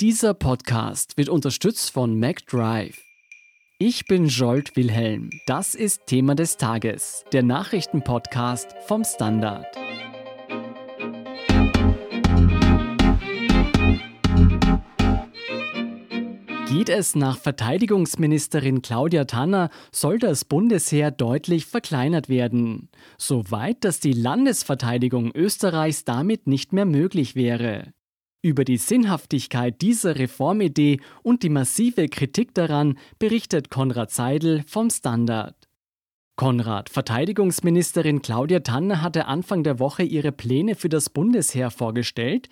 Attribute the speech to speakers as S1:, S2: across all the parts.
S1: Dieser Podcast wird unterstützt von MacDrive. Ich bin Jolt Wilhelm. Das ist Thema des Tages, der Nachrichtenpodcast vom Standard. Geht es nach Verteidigungsministerin Claudia Tanner, soll das Bundesheer deutlich verkleinert werden. So weit, dass die Landesverteidigung Österreichs damit nicht mehr möglich wäre. Über die Sinnhaftigkeit dieser Reformidee und die massive Kritik daran berichtet Konrad Seidel vom Standard. Konrad, Verteidigungsministerin Claudia Tanner hatte Anfang der Woche ihre Pläne für das Bundesheer vorgestellt.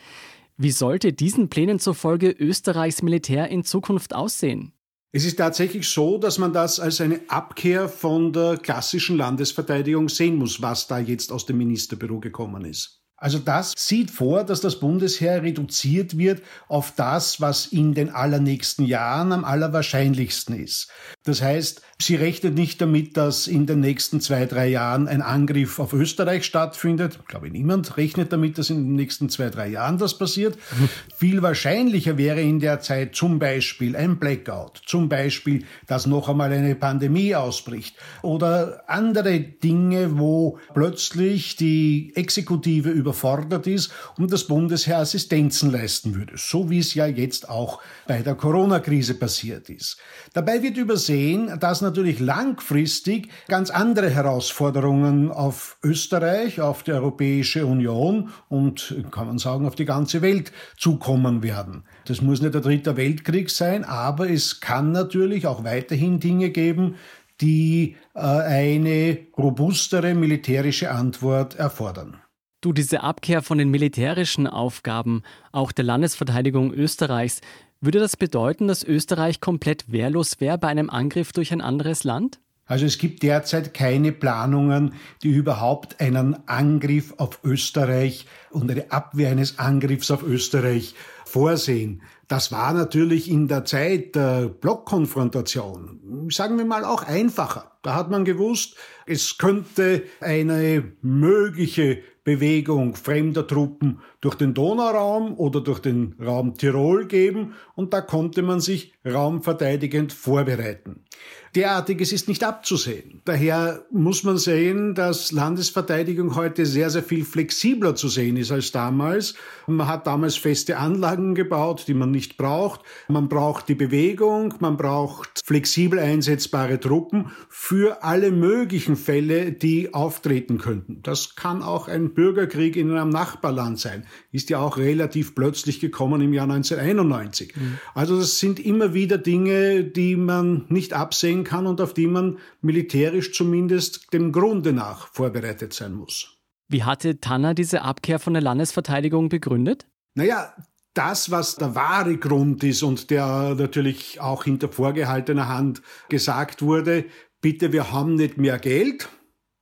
S1: Wie sollte diesen Plänen zufolge Österreichs Militär in Zukunft aussehen?
S2: Es ist tatsächlich so, dass man das als eine Abkehr von der klassischen Landesverteidigung sehen muss, was da jetzt aus dem Ministerbüro gekommen ist. Also das sieht vor, dass das Bundesheer reduziert wird auf das, was in den allernächsten Jahren am allerwahrscheinlichsten ist. Das heißt, sie rechnet nicht damit, dass in den nächsten zwei, drei Jahren ein Angriff auf Österreich stattfindet. Ich glaube, niemand rechnet damit, dass in den nächsten zwei, drei Jahren das passiert. Viel wahrscheinlicher wäre in der Zeit zum Beispiel ein Blackout, zum Beispiel, dass noch einmal eine Pandemie ausbricht oder andere Dinge, wo plötzlich die Exekutive überfordert ist und das Bundesheer Assistenzen leisten würde, so wie es ja jetzt auch bei der Corona-Krise passiert ist. Dabei wird übersehen, dass natürlich langfristig ganz andere Herausforderungen auf Österreich, auf die Europäische Union und kann man sagen auf die ganze Welt zukommen werden. Das muss nicht der dritte Weltkrieg sein, aber es kann natürlich auch weiterhin Dinge geben, die äh, eine robustere militärische Antwort erfordern.
S1: Du, diese Abkehr von den militärischen Aufgaben, auch der Landesverteidigung Österreichs, würde das bedeuten, dass Österreich komplett wehrlos wäre bei einem Angriff durch ein anderes Land?
S2: Also es gibt derzeit keine Planungen, die überhaupt einen Angriff auf Österreich und eine Abwehr eines Angriffs auf Österreich vorsehen. Das war natürlich in der Zeit der Blockkonfrontation, sagen wir mal, auch einfacher. Da hat man gewusst, es könnte eine mögliche Bewegung fremder Truppen durch den Donauraum oder durch den Raum Tirol geben und da konnte man sich raumverteidigend vorbereiten. Derartiges ist nicht abzusehen. Daher muss man sehen, dass Landesverteidigung heute sehr, sehr viel flexibler zu sehen ist als damals. Man hat damals feste Anlagen gebaut, die man nicht braucht. Man braucht die Bewegung, man braucht flexibel einsetzbare Truppen für alle möglichen Fälle, die auftreten könnten. Das kann auch ein Bürgerkrieg in einem Nachbarland sein. Ist ja auch relativ plötzlich gekommen im Jahr 1991. Mhm. Also das sind immer wieder Dinge, die man nicht absehen kann und auf die man militärisch zumindest dem Grunde nach vorbereitet sein muss.
S1: Wie hatte Tanner diese Abkehr von der Landesverteidigung begründet?
S2: Naja, das, was der wahre Grund ist und der natürlich auch hinter vorgehaltener Hand gesagt wurde, bitte, wir haben nicht mehr Geld,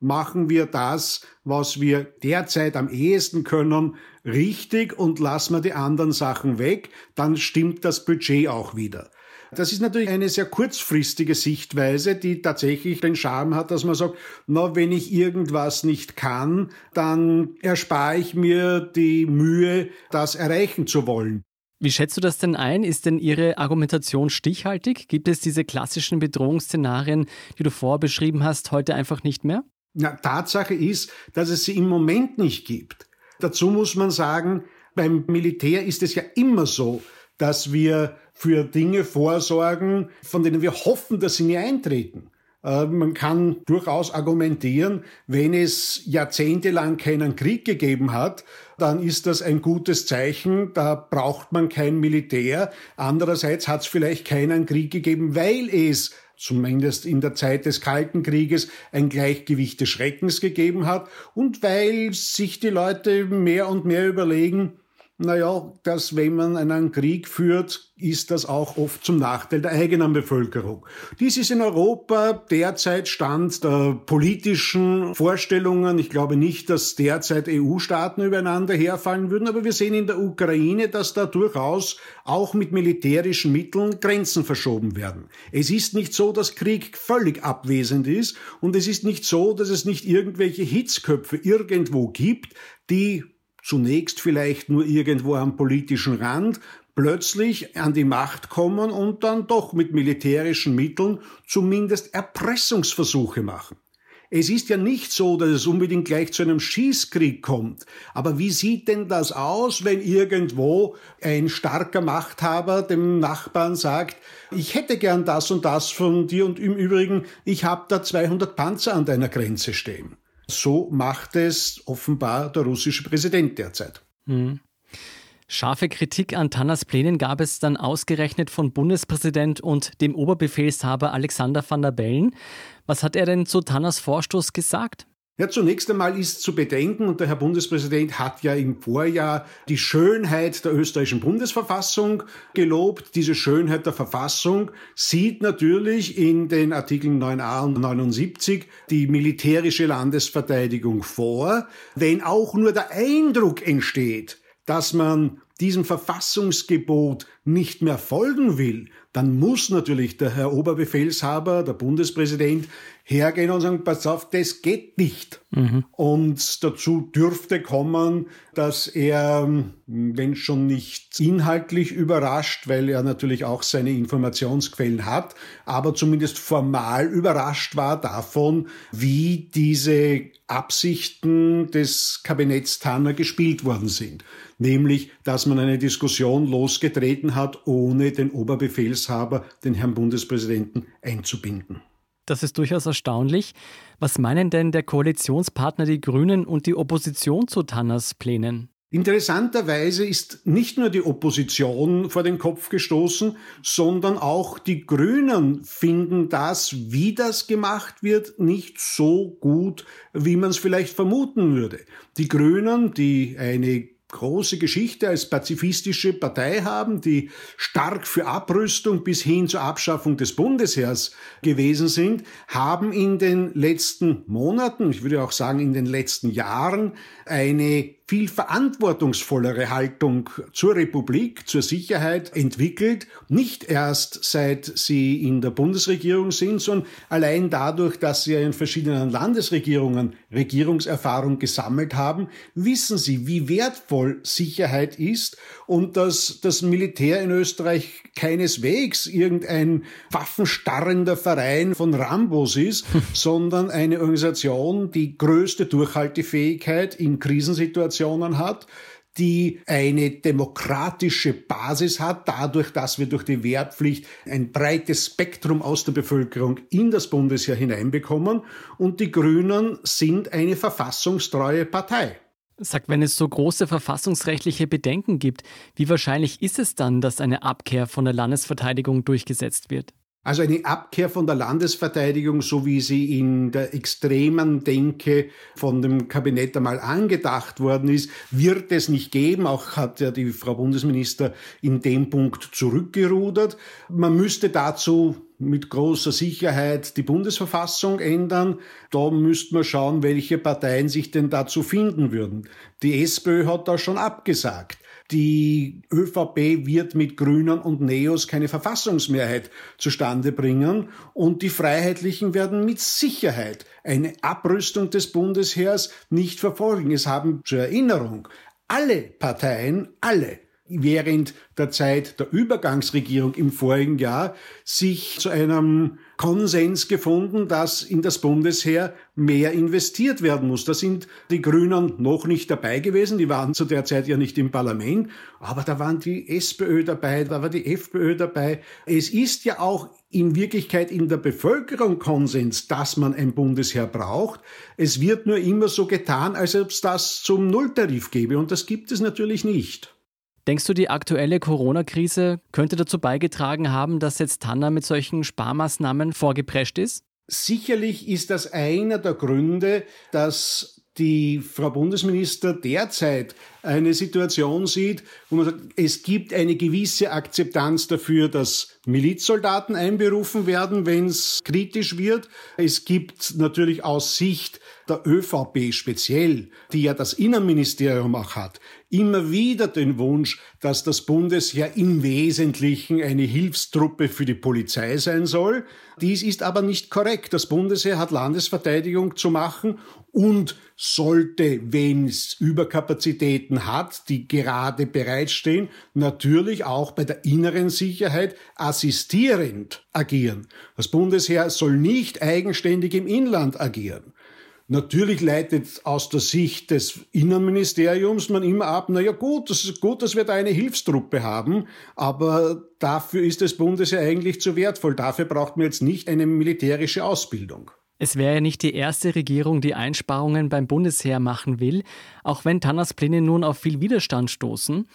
S2: machen wir das, was wir derzeit am ehesten können, richtig und lassen wir die anderen Sachen weg, dann stimmt das Budget auch wieder. Das ist natürlich eine sehr kurzfristige Sichtweise, die tatsächlich den Charme hat, dass man sagt, na, wenn ich irgendwas nicht kann, dann erspare ich mir die Mühe, das erreichen zu wollen.
S1: Wie schätzt du das denn ein? Ist denn Ihre Argumentation stichhaltig? Gibt es diese klassischen Bedrohungsszenarien, die du vorher beschrieben hast, heute einfach nicht mehr?
S2: Na, Tatsache ist, dass es sie im Moment nicht gibt. Dazu muss man sagen, beim Militär ist es ja immer so, dass wir für Dinge vorsorgen, von denen wir hoffen, dass sie nie eintreten. Äh, man kann durchaus argumentieren, wenn es jahrzehntelang keinen Krieg gegeben hat, dann ist das ein gutes Zeichen, da braucht man kein Militär. Andererseits hat es vielleicht keinen Krieg gegeben, weil es zumindest in der Zeit des Kalten Krieges ein Gleichgewicht des Schreckens gegeben hat und weil sich die Leute mehr und mehr überlegen, naja, dass wenn man einen Krieg führt, ist das auch oft zum Nachteil der eigenen Bevölkerung. Dies ist in Europa derzeit Stand der politischen Vorstellungen. Ich glaube nicht, dass derzeit EU-Staaten übereinander herfallen würden, aber wir sehen in der Ukraine, dass da durchaus auch mit militärischen Mitteln Grenzen verschoben werden. Es ist nicht so, dass Krieg völlig abwesend ist und es ist nicht so, dass es nicht irgendwelche Hitzköpfe irgendwo gibt, die zunächst vielleicht nur irgendwo am politischen Rand, plötzlich an die Macht kommen und dann doch mit militärischen Mitteln zumindest Erpressungsversuche machen. Es ist ja nicht so, dass es unbedingt gleich zu einem Schießkrieg kommt. Aber wie sieht denn das aus, wenn irgendwo ein starker Machthaber dem Nachbarn sagt, ich hätte gern das und das von dir und im Übrigen, ich habe da 200 Panzer an deiner Grenze stehen. So macht es offenbar der russische Präsident derzeit.
S1: Hm. Scharfe Kritik an Tannas Plänen gab es dann ausgerechnet von Bundespräsident und dem Oberbefehlshaber Alexander van der Bellen. Was hat er denn zu Tannas Vorstoß gesagt?
S2: Ja, zunächst einmal ist zu bedenken, und der Herr Bundespräsident hat ja im Vorjahr die Schönheit der österreichischen Bundesverfassung gelobt. Diese Schönheit der Verfassung sieht natürlich in den Artikeln 9a und 79 die militärische Landesverteidigung vor. Wenn auch nur der Eindruck entsteht, dass man diesem Verfassungsgebot nicht mehr folgen will, dann muss natürlich der Herr Oberbefehlshaber, der Bundespräsident, hergehen und sagen, pass auf, das geht nicht. Mhm. Und dazu dürfte kommen, dass er, wenn schon nicht inhaltlich überrascht, weil er natürlich auch seine Informationsquellen hat, aber zumindest formal überrascht war davon, wie diese Absichten des Kabinetts Tanner gespielt worden sind. Nämlich, dass man eine Diskussion losgetreten hat, ohne den Oberbefehlshaber, den Herrn Bundespräsidenten, einzubinden.
S1: Das ist durchaus erstaunlich. Was meinen denn der Koalitionspartner, die Grünen und die Opposition zu Tanners Plänen?
S2: Interessanterweise ist nicht nur die Opposition vor den Kopf gestoßen, sondern auch die Grünen finden das, wie das gemacht wird, nicht so gut, wie man es vielleicht vermuten würde. Die Grünen, die eine große Geschichte als pazifistische Partei haben, die stark für Abrüstung bis hin zur Abschaffung des Bundesheers gewesen sind, haben in den letzten Monaten, ich würde auch sagen in den letzten Jahren, eine viel verantwortungsvollere Haltung zur Republik, zur Sicherheit entwickelt. Nicht erst seit sie in der Bundesregierung sind, sondern allein dadurch, dass sie in verschiedenen Landesregierungen Regierungserfahrung gesammelt haben, wissen sie, wie wertvoll Sicherheit ist und dass das Militär in Österreich keineswegs irgendein waffenstarrender Verein von Rambos ist, sondern eine Organisation, die größte Durchhaltefähigkeit in Krisensituationen hat, die eine demokratische Basis hat, dadurch, dass wir durch die Wehrpflicht ein breites Spektrum aus der Bevölkerung in das Bundesheer hineinbekommen. Und die Grünen sind eine verfassungstreue Partei.
S1: Sagt, wenn es so große verfassungsrechtliche Bedenken gibt, wie wahrscheinlich ist es dann, dass eine Abkehr von der Landesverteidigung durchgesetzt wird?
S2: Also eine Abkehr von der Landesverteidigung, so wie sie in der extremen Denke von dem Kabinett einmal angedacht worden ist, wird es nicht geben. Auch hat ja die Frau Bundesminister in dem Punkt zurückgerudert. Man müsste dazu mit großer Sicherheit die Bundesverfassung ändern. Da müsste man schauen, welche Parteien sich denn dazu finden würden. Die SPÖ hat da schon abgesagt. Die ÖVP wird mit Grünen und Neos keine Verfassungsmehrheit zustande bringen und die Freiheitlichen werden mit Sicherheit eine Abrüstung des Bundesheers nicht verfolgen. Es haben zur Erinnerung alle Parteien, alle während der Zeit der Übergangsregierung im vorigen Jahr sich zu einem Konsens gefunden, dass in das Bundesheer mehr investiert werden muss. Da sind die Grünen noch nicht dabei gewesen, die waren zu der Zeit ja nicht im Parlament, aber da waren die SPÖ dabei, da war die FPÖ dabei. Es ist ja auch in Wirklichkeit in der Bevölkerung Konsens, dass man ein Bundesheer braucht. Es wird nur immer so getan, als ob es das zum Nulltarif gäbe und das gibt es natürlich nicht.
S1: Denkst du, die aktuelle Corona-Krise könnte dazu beigetragen haben, dass jetzt Tanner mit solchen Sparmaßnahmen vorgeprescht ist?
S2: Sicherlich ist das einer der Gründe, dass die Frau Bundesminister derzeit eine Situation sieht, wo man sagt, es gibt eine gewisse Akzeptanz dafür, dass Milizsoldaten einberufen werden, wenn es kritisch wird. Es gibt natürlich aus Sicht der ÖVP speziell, die ja das Innenministerium auch hat, immer wieder den Wunsch, dass das Bundesheer im Wesentlichen eine Hilfstruppe für die Polizei sein soll. Dies ist aber nicht korrekt. Das Bundesheer hat Landesverteidigung zu machen und sollte, wenn es Überkapazitäten hat, die gerade bereitstehen, natürlich auch bei der inneren Sicherheit assistierend agieren. Das Bundesheer soll nicht eigenständig im Inland agieren. Natürlich leitet aus der Sicht des Innenministeriums man immer ab, na ja gut, das ist gut, dass wir da eine Hilfstruppe haben, aber dafür ist das Bundesheer eigentlich zu wertvoll. Dafür braucht man jetzt nicht eine militärische Ausbildung.
S1: Es wäre ja nicht die erste Regierung, die Einsparungen beim Bundesheer machen will, auch wenn Tanners Pläne nun auf viel Widerstand stoßen.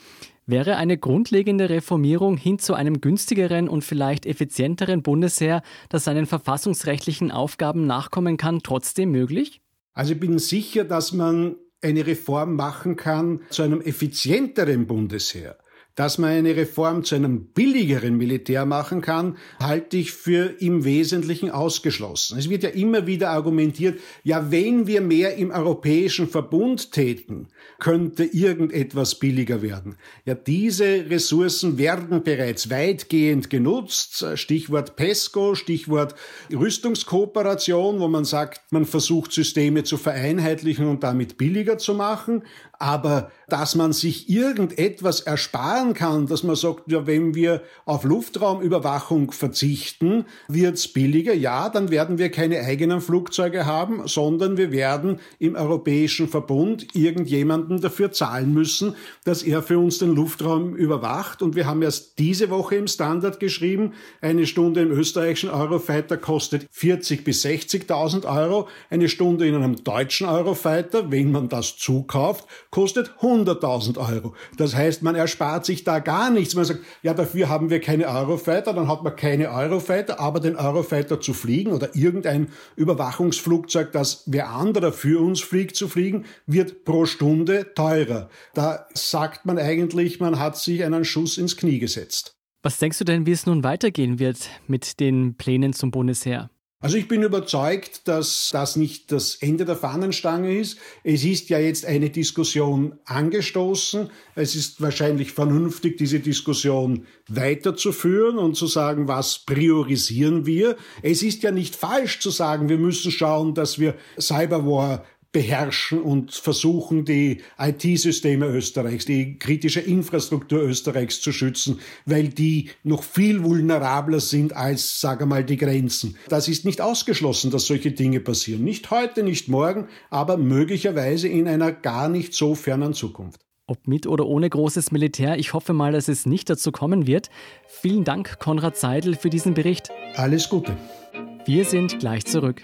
S1: Wäre eine grundlegende Reformierung hin zu einem günstigeren und vielleicht effizienteren Bundesheer, das seinen verfassungsrechtlichen Aufgaben nachkommen kann, trotzdem möglich?
S2: Also ich bin sicher, dass man eine Reform machen kann zu einem effizienteren Bundesheer. Dass man eine Reform zu einem billigeren Militär machen kann, halte ich für im Wesentlichen ausgeschlossen. Es wird ja immer wieder argumentiert, ja, wenn wir mehr im europäischen Verbund täten, könnte irgendetwas billiger werden. Ja, diese Ressourcen werden bereits weitgehend genutzt. Stichwort PESCO, Stichwort Rüstungskooperation, wo man sagt, man versucht Systeme zu vereinheitlichen und damit billiger zu machen. Aber dass man sich irgendetwas ersparen kann, dass man sagt, ja, wenn wir auf Luftraumüberwachung verzichten, wird's billiger. Ja, dann werden wir keine eigenen Flugzeuge haben, sondern wir werden im Europäischen Verbund irgendjemanden dafür zahlen müssen, dass er für uns den Luftraum überwacht. Und wir haben erst diese Woche im Standard geschrieben, eine Stunde im österreichischen Eurofighter kostet 40 bis 60.000 Euro. Eine Stunde in einem deutschen Eurofighter, wenn man das zukauft, kostet 100.000 Euro. Das heißt, man erspart sich da gar nichts. Man sagt, ja, dafür haben wir keine Eurofighter, dann hat man keine Eurofighter, aber den Eurofighter zu fliegen oder irgendein Überwachungsflugzeug, das wer anderer für uns fliegt, zu fliegen, wird pro Stunde teurer. Da sagt man eigentlich, man hat sich einen Schuss ins Knie gesetzt.
S1: Was denkst du denn, wie es nun weitergehen wird mit den Plänen zum Bundesheer?
S2: Also ich bin überzeugt, dass das nicht das Ende der Fahnenstange ist. Es ist ja jetzt eine Diskussion angestoßen. Es ist wahrscheinlich vernünftig, diese Diskussion weiterzuführen und zu sagen, was priorisieren wir. Es ist ja nicht falsch zu sagen, wir müssen schauen, dass wir Cyberwar beherrschen und versuchen, die IT-Systeme Österreichs, die kritische Infrastruktur Österreichs zu schützen, weil die noch viel vulnerabler sind als, sage mal, die Grenzen. Das ist nicht ausgeschlossen, dass solche Dinge passieren. Nicht heute, nicht morgen, aber möglicherweise in einer gar nicht so fernen Zukunft.
S1: Ob mit oder ohne großes Militär, ich hoffe mal, dass es nicht dazu kommen wird. Vielen Dank, Konrad Seidel, für diesen Bericht.
S2: Alles Gute.
S1: Wir sind gleich zurück.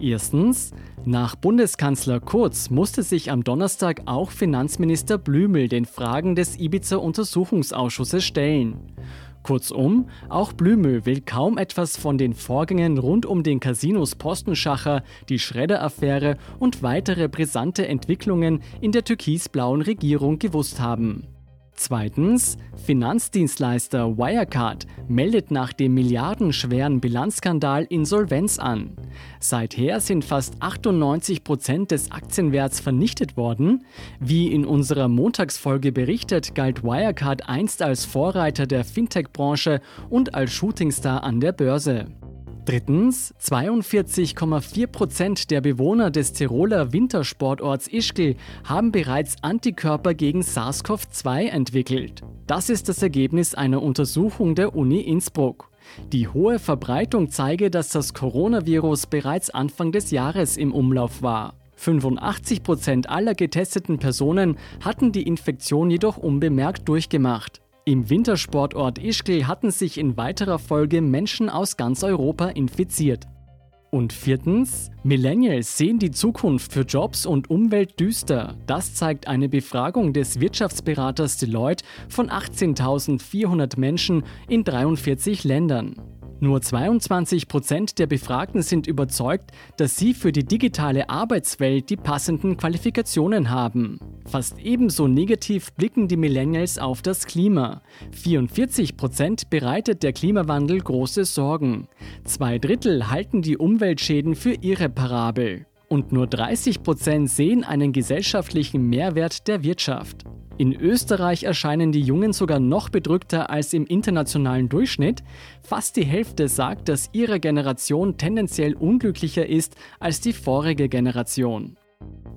S1: Erstens, nach Bundeskanzler Kurz musste sich am Donnerstag auch Finanzminister Blümel den Fragen des Ibiza-Untersuchungsausschusses stellen. Kurzum, auch Blümel will kaum etwas von den Vorgängen rund um den Casinos Postenschacher, die Schredder-Affäre und weitere brisante Entwicklungen in der türkisblauen Regierung gewusst haben. Zweitens, Finanzdienstleister Wirecard meldet nach dem milliardenschweren Bilanzskandal Insolvenz an. Seither sind fast 98 Prozent des Aktienwerts vernichtet worden. Wie in unserer Montagsfolge berichtet, galt Wirecard einst als Vorreiter der Fintech-Branche und als Shootingstar an der Börse. Drittens, 42,4 Prozent der Bewohner des Tiroler Wintersportorts Ischgl haben bereits Antikörper gegen SARS-CoV-2 entwickelt. Das ist das Ergebnis einer Untersuchung der Uni Innsbruck. Die hohe Verbreitung zeige, dass das Coronavirus bereits Anfang des Jahres im Umlauf war. 85 Prozent aller getesteten Personen hatten die Infektion jedoch unbemerkt durchgemacht. Im Wintersportort Ischgl hatten sich in weiterer Folge Menschen aus ganz Europa infiziert. Und viertens, Millennials sehen die Zukunft für Jobs und Umwelt düster. Das zeigt eine Befragung des Wirtschaftsberaters Deloitte von 18.400 Menschen in 43 Ländern. Nur 22 Prozent der Befragten sind überzeugt, dass sie für die digitale Arbeitswelt die passenden Qualifikationen haben. Fast ebenso negativ blicken die Millennials auf das Klima. 44 Prozent bereitet der Klimawandel große Sorgen. Zwei Drittel halten die Umweltschäden für irreparabel. Und nur 30 Prozent sehen einen gesellschaftlichen Mehrwert der Wirtschaft. In Österreich erscheinen die Jungen sogar noch bedrückter als im internationalen Durchschnitt. Fast die Hälfte sagt, dass ihre Generation tendenziell unglücklicher ist als die vorige Generation.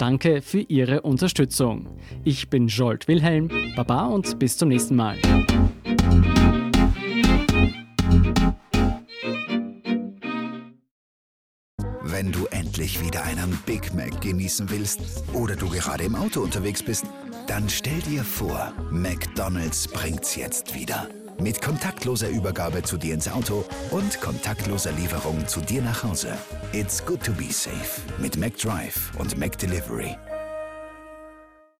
S1: Danke für Ihre Unterstützung. Ich bin Jolt Wilhelm, Baba und bis zum nächsten Mal.
S3: Wenn du endlich wieder einen Big Mac genießen willst oder du gerade im Auto unterwegs bist, dann stell dir vor, McDonald's bringt's jetzt wieder. Mit kontaktloser Übergabe zu dir ins Auto und kontaktloser Lieferung zu dir nach Hause. It's good to be safe mit McDrive und McDelivery.